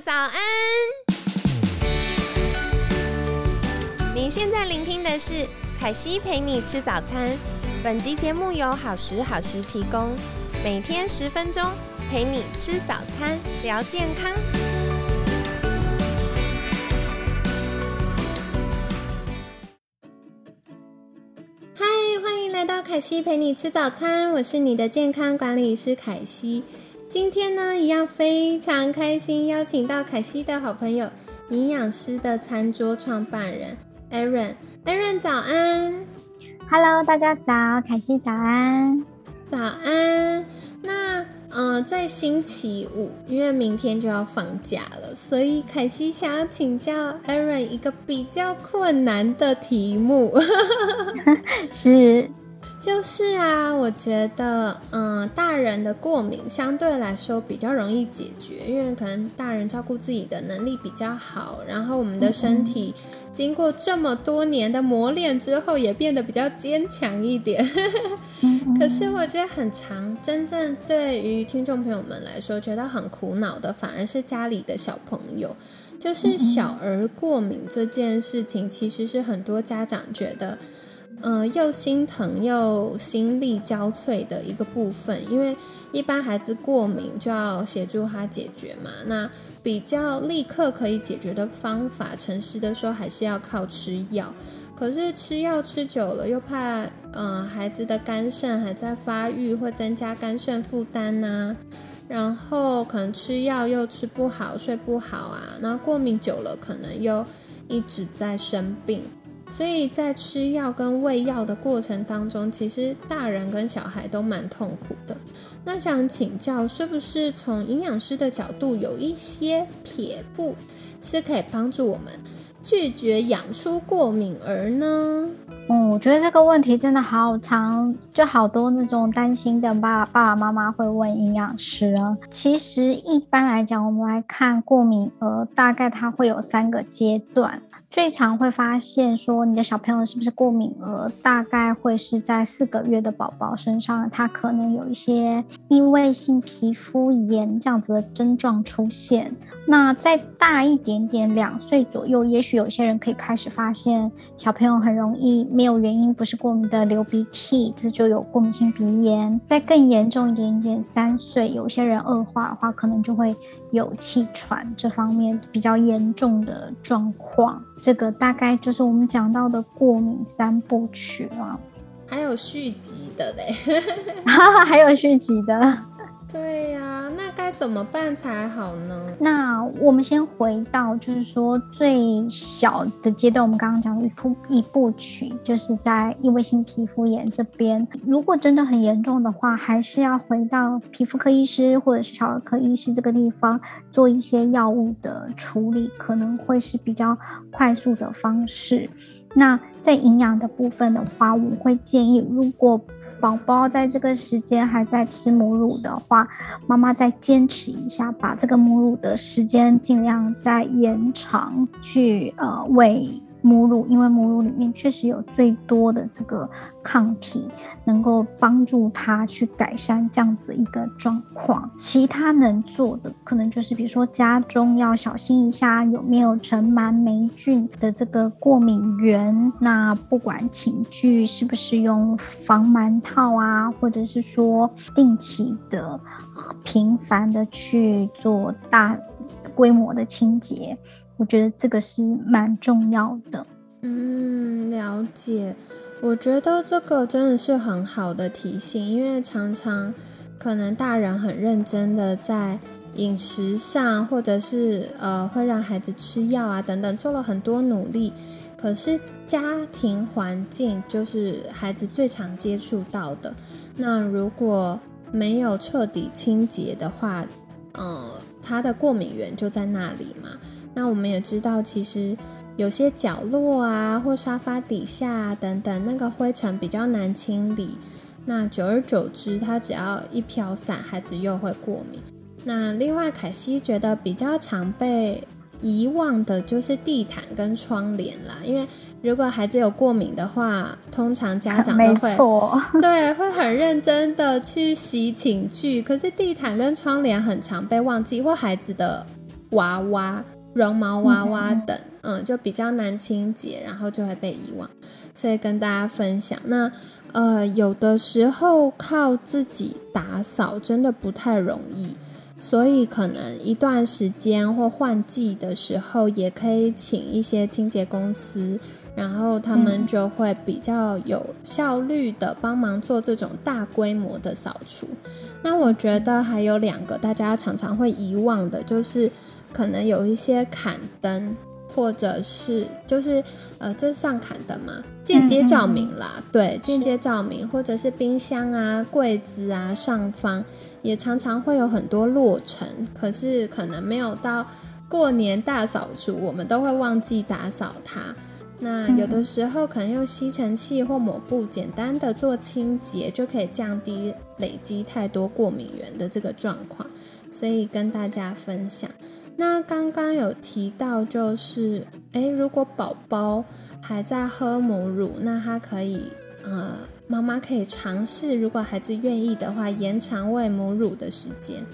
早安！你现在聆听的是凯西陪你吃早餐。本集节目由好时好时提供，每天十分钟陪你吃早餐，聊健康。嗨，欢迎来到凯西陪你吃早餐，我是你的健康管理师凯西。今天呢，一样非常开心，邀请到凯西的好朋友，营养师的餐桌创办人 Aaron。Aaron 早安，Hello，大家早，凯西早安，早安。那呃，在星期五，因为明天就要放假了，所以凯西想要请教 Aaron 一个比较困难的题目，是。就是啊，我觉得，嗯，大人的过敏相对来说比较容易解决，因为可能大人照顾自己的能力比较好，然后我们的身体经过这么多年的磨练之后，也变得比较坚强一点。可是我觉得很长，真正对于听众朋友们来说觉得很苦恼的，反而是家里的小朋友，就是小儿过敏这件事情，其实是很多家长觉得。嗯，又心疼又心力交瘁的一个部分，因为一般孩子过敏就要协助他解决嘛。那比较立刻可以解决的方法，诚实的说，还是要靠吃药。可是吃药吃久了，又怕嗯孩子的肝肾还在发育，会增加肝肾负担呐。然后可能吃药又吃不好，睡不好啊。那过敏久了，可能又一直在生病。所以在吃药跟喂药的过程当中，其实大人跟小孩都蛮痛苦的。那想请教，是不是从营养师的角度，有一些撇步是可以帮助我们拒绝养出过敏儿呢？嗯，我觉得这个问题真的好长，就好多那种担心的爸爸爸妈妈会问营养师啊。其实一般来讲，我们来看过敏儿，大概它会有三个阶段。最常会发现说你的小朋友是不是过敏儿，大概会是在四个月的宝宝身上，他可能有一些异位性皮肤炎这样子的症状出现。那再大一点点，两岁左右，也许有些人可以开始发现小朋友很容易没有原因，不是过敏的流鼻涕，这就有过敏性鼻炎。再更严重一点点，三岁，有些人恶化的话，可能就会有气喘这方面比较严重的状况。这个大概就是我们讲到的过敏三部曲了，还有续集的嘞，还有续集的。对呀，那该怎么办才好呢？那我们先回到，就是说最小的阶段，我们刚刚讲的一部一部曲，就是在异位性皮肤炎这边，如果真的很严重的话，还是要回到皮肤科医师或者是小儿科医师这个地方做一些药物的处理，可能会是比较快速的方式。那在营养的部分的话，我会建议，如果宝宝在这个时间还在吃母乳的话，妈妈再坚持一下，把这个母乳的时间尽量再延长，去呃喂。母乳，因为母乳里面确实有最多的这个抗体，能够帮助他去改善这样子一个状况。其他能做的，可能就是比如说家中要小心一下有没有尘螨霉菌的这个过敏源。那不管寝具是不是用防螨套啊，或者是说定期的、频繁的去做大规模的清洁。我觉得这个是蛮重要的。嗯，了解。我觉得这个真的是很好的提醒，因为常常可能大人很认真的在饮食上，或者是呃会让孩子吃药啊等等，做了很多努力。可是家庭环境就是孩子最常接触到的。那如果没有彻底清洁的话，呃，他的过敏源就在那里嘛。那我们也知道，其实有些角落啊，或沙发底下等等，那个灰尘比较难清理。那久而久之，它只要一飘散，孩子又会过敏。那另外，凯西觉得比较常被遗忘的就是地毯跟窗帘啦。因为如果孩子有过敏的话，通常家长都会对会很认真的去洗寝具，可是地毯跟窗帘很常被忘记，或孩子的。娃娃、绒毛娃娃等，嗯，就比较难清洁，然后就会被遗忘。所以跟大家分享，那呃，有的时候靠自己打扫真的不太容易，所以可能一段时间或换季的时候，也可以请一些清洁公司。然后他们就会比较有效率的帮忙做这种大规模的扫除。那我觉得还有两个大家常常会遗忘的，就是可能有一些砍灯，或者是就是呃，这算砍灯吗？间接照明啦，对，间接照明，或者是冰箱啊、柜子啊上方也常常会有很多落尘，可是可能没有到过年大扫除，我们都会忘记打扫它。那有的时候可能用吸尘器或抹布简单的做清洁，就可以降低累积太多过敏源的这个状况，所以跟大家分享。那刚刚有提到，就是诶，如果宝宝还在喝母乳，那他可以呃，妈妈可以尝试，如果孩子愿意的话，延长喂母乳的时间。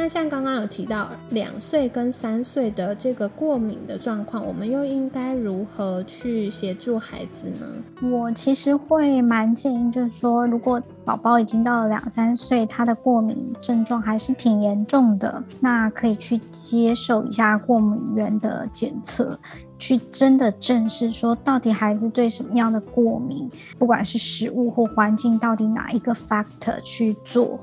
那像刚刚有提到两岁跟三岁的这个过敏的状况，我们又应该如何去协助孩子呢？我其实会蛮建议，就是说，如果宝宝已经到了两三岁，他的过敏症状还是挺严重的，那可以去接受一下过敏源的检测，去真的正视说，到底孩子对什么样的过敏，不管是食物或环境，到底哪一个 factor 去做，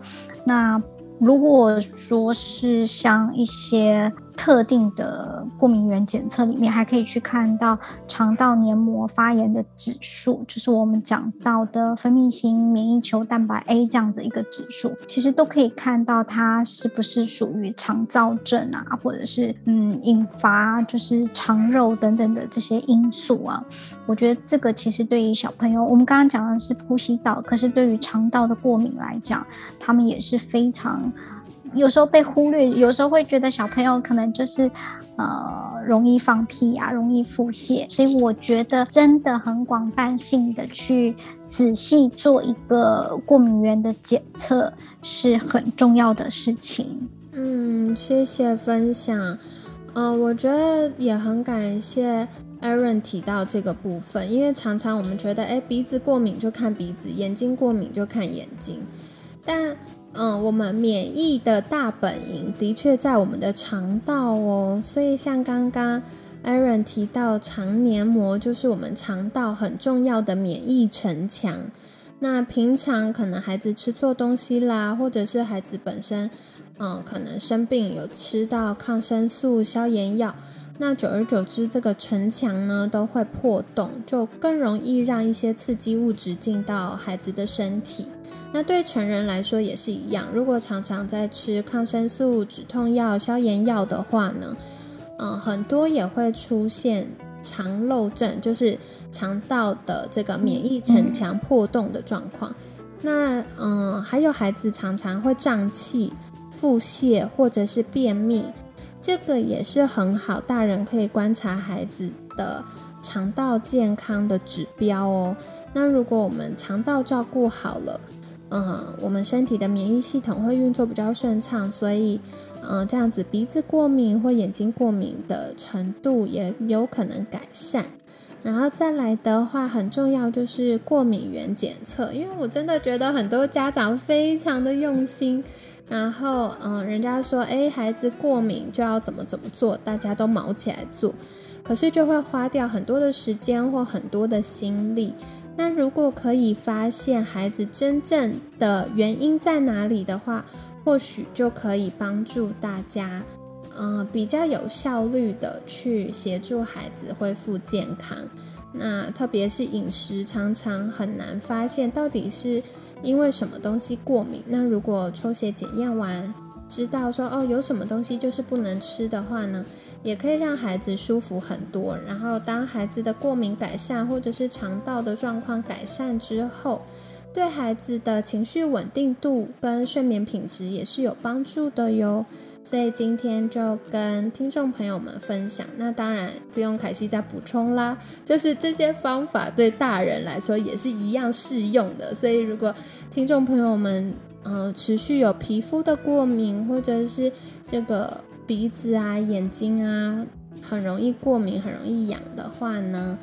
那。如果说是像一些特定的过敏原检测里面，还可以去看到肠道黏膜发炎的指数，就是我们讲到的分泌型免疫球蛋白 A 这样子一个指数，其实都可以看到它是不是属于肠燥症啊，或者是嗯引发就是肠肉等等的这些因素啊。我觉得这个其实对于小朋友，我们刚刚讲的是呼吸道，可是对于肠道的过敏来讲，他们也是非常。有时候被忽略，有时候会觉得小朋友可能就是，呃，容易放屁啊，容易腹泻，所以我觉得真的很广泛性的去仔细做一个过敏源的检测是很重要的事情。嗯，谢谢分享。嗯，我觉得也很感谢 Aaron 提到这个部分，因为常常我们觉得，哎，鼻子过敏就看鼻子，眼睛过敏就看眼睛，但。嗯，我们免疫的大本营的确在我们的肠道哦，所以像刚刚 Aaron 提到肠黏膜就是我们肠道很重要的免疫城墙。那平常可能孩子吃错东西啦，或者是孩子本身嗯可能生病有吃到抗生素、消炎药，那久而久之这个城墙呢都会破洞，就更容易让一些刺激物质进到孩子的身体。那对成人来说也是一样，如果常常在吃抗生素、止痛药、消炎药的话呢，嗯，很多也会出现肠漏症，就是肠道的这个免疫城墙破洞的状况。那嗯，还有孩子常常会胀气、腹泻或者是便秘，这个也是很好，大人可以观察孩子的肠道健康的指标哦。那如果我们肠道照顾好了，嗯，我们身体的免疫系统会运作比较顺畅，所以，嗯，这样子鼻子过敏或眼睛过敏的程度也有可能改善。然后再来的话，很重要就是过敏原检测，因为我真的觉得很多家长非常的用心，然后，嗯，人家说，哎，孩子过敏就要怎么怎么做，大家都卯起来做，可是就会花掉很多的时间或很多的心力。那如果可以发现孩子真正的原因在哪里的话，或许就可以帮助大家，嗯，比较有效率的去协助孩子恢复健康。那特别是饮食常常很难发现到底是因为什么东西过敏。那如果抽血检验完，知道说哦有什么东西就是不能吃的话呢？也可以让孩子舒服很多。然后，当孩子的过敏改善，或者是肠道的状况改善之后，对孩子的情绪稳定度跟睡眠品质也是有帮助的哟。所以今天就跟听众朋友们分享。那当然不用凯西再补充啦，就是这些方法对大人来说也是一样适用的。所以如果听众朋友们嗯持续有皮肤的过敏，或者是这个。鼻子啊、眼睛啊很容易过敏、很容易痒的话呢，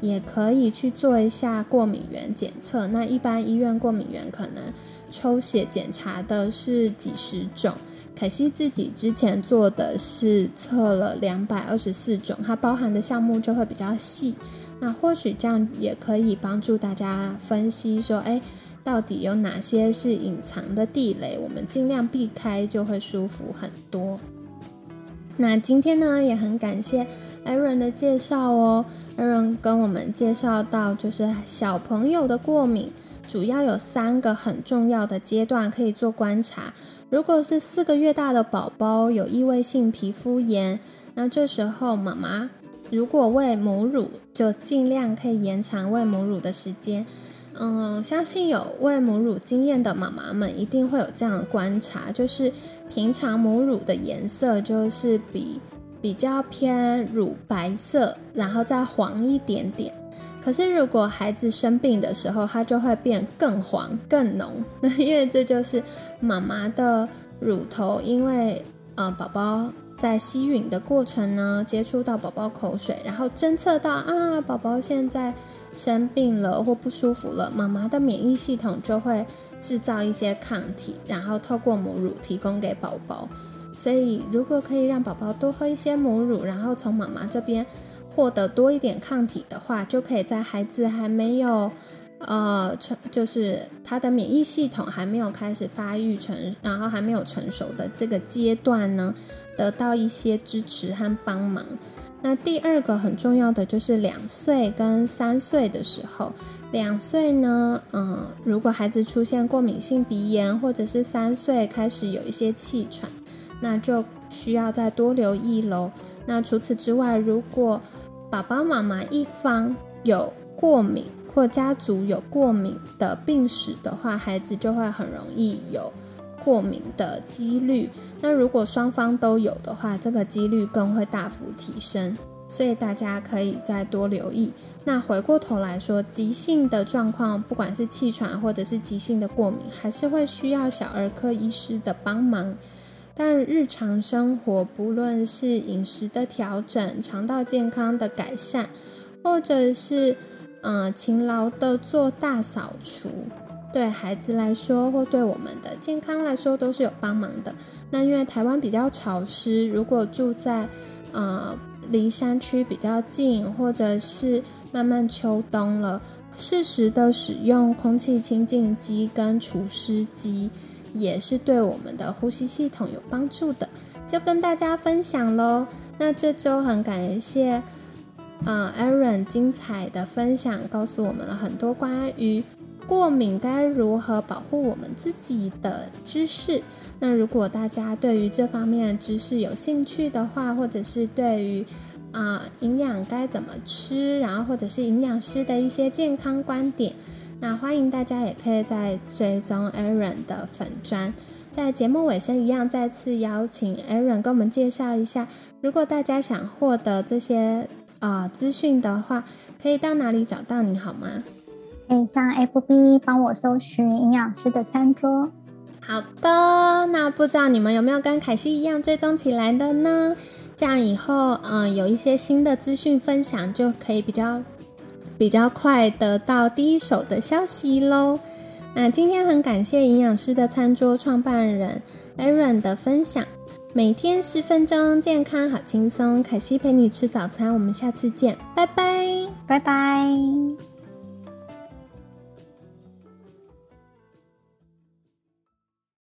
也可以去做一下过敏原检测。那一般医院过敏原可能抽血检查的是几十种，凯西自己之前做的是测了两百二十四种，它包含的项目就会比较细。那或许这样也可以帮助大家分析说，哎。到底有哪些是隐藏的地雷？我们尽量避开，就会舒服很多。那今天呢，也很感谢 Aaron 的介绍哦。Aaron 跟我们介绍到，就是小朋友的过敏，主要有三个很重要的阶段可以做观察。如果是四个月大的宝宝有异位性皮肤炎，那这时候妈妈如果喂母乳，就尽量可以延长喂母乳的时间。嗯，相信有喂母乳经验的妈妈们一定会有这样的观察，就是平常母乳的颜色就是比比较偏乳白色，然后再黄一点点。可是如果孩子生病的时候，它就会变更黄、更浓。那因为这就是妈妈的乳头，因为呃宝宝在吸吮的过程呢，接触到宝宝口水，然后侦测到啊宝宝现在。生病了或不舒服了，妈妈的免疫系统就会制造一些抗体，然后透过母乳提供给宝宝。所以，如果可以让宝宝多喝一些母乳，然后从妈妈这边获得多一点抗体的话，就可以在孩子还没有呃成，就是他的免疫系统还没有开始发育成，然后还没有成熟的这个阶段呢，得到一些支持和帮忙。那第二个很重要的就是两岁跟三岁的时候，两岁呢，嗯，如果孩子出现过敏性鼻炎，或者是三岁开始有一些气喘，那就需要再多留意喽。那除此之外，如果爸爸妈妈一方有过敏或家族有过敏的病史的话，孩子就会很容易有。过敏的几率，那如果双方都有的话，这个几率更会大幅提升，所以大家可以再多留意。那回过头来说，急性的状况，不管是气喘或者是急性的过敏，还是会需要小儿科医师的帮忙。但日常生活，不论是饮食的调整、肠道健康的改善，或者是嗯勤劳的做大扫除。对孩子来说，或对我们的健康来说，都是有帮忙的。那因为台湾比较潮湿，如果住在呃离山区比较近，或者是慢慢秋冬了，适时的使用空气清净机跟除湿机，也是对我们的呼吸系统有帮助的。就跟大家分享喽。那这周很感谢，呃，Aaron 精彩的分享，告诉我们了很多关于。过敏该如何保护我们自己的知识？那如果大家对于这方面的知识有兴趣的话，或者是对于啊营养该怎么吃，然后或者是营养师的一些健康观点，那欢迎大家也可以在追踪 Aaron 的粉砖。在节目尾声一样，再次邀请 Aaron 跟我们介绍一下，如果大家想获得这些啊资讯的话，可以到哪里找到你好吗？可以上 FB 帮我搜寻营养师的餐桌。好的，那不知道你们有没有跟凯西一样追踪起来的呢？这样以后，嗯，有一些新的资讯分享，就可以比较比较快得到第一手的消息喽。那今天很感谢营养师的餐桌创办人 Aaron 的分享，每天十分钟，健康好轻松。凯西陪你吃早餐，我们下次见，拜拜，拜拜。